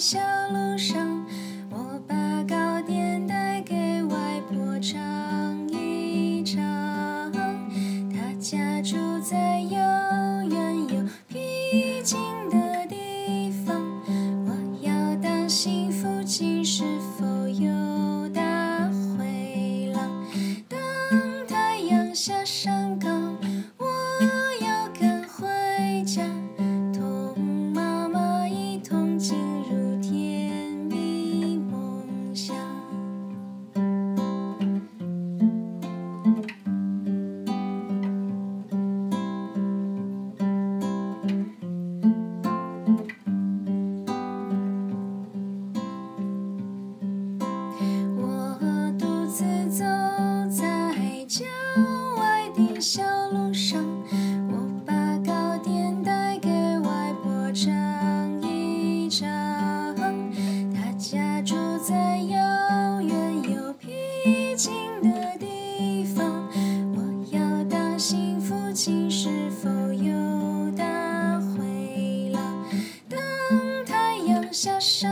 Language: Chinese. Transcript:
小路上，我把糕点带给外婆尝一尝。她家住在遥远又僻静的地方，我要当心父亲是他家住在遥远又僻静的地方，我要当心附近是否有大灰狼。当太阳下山。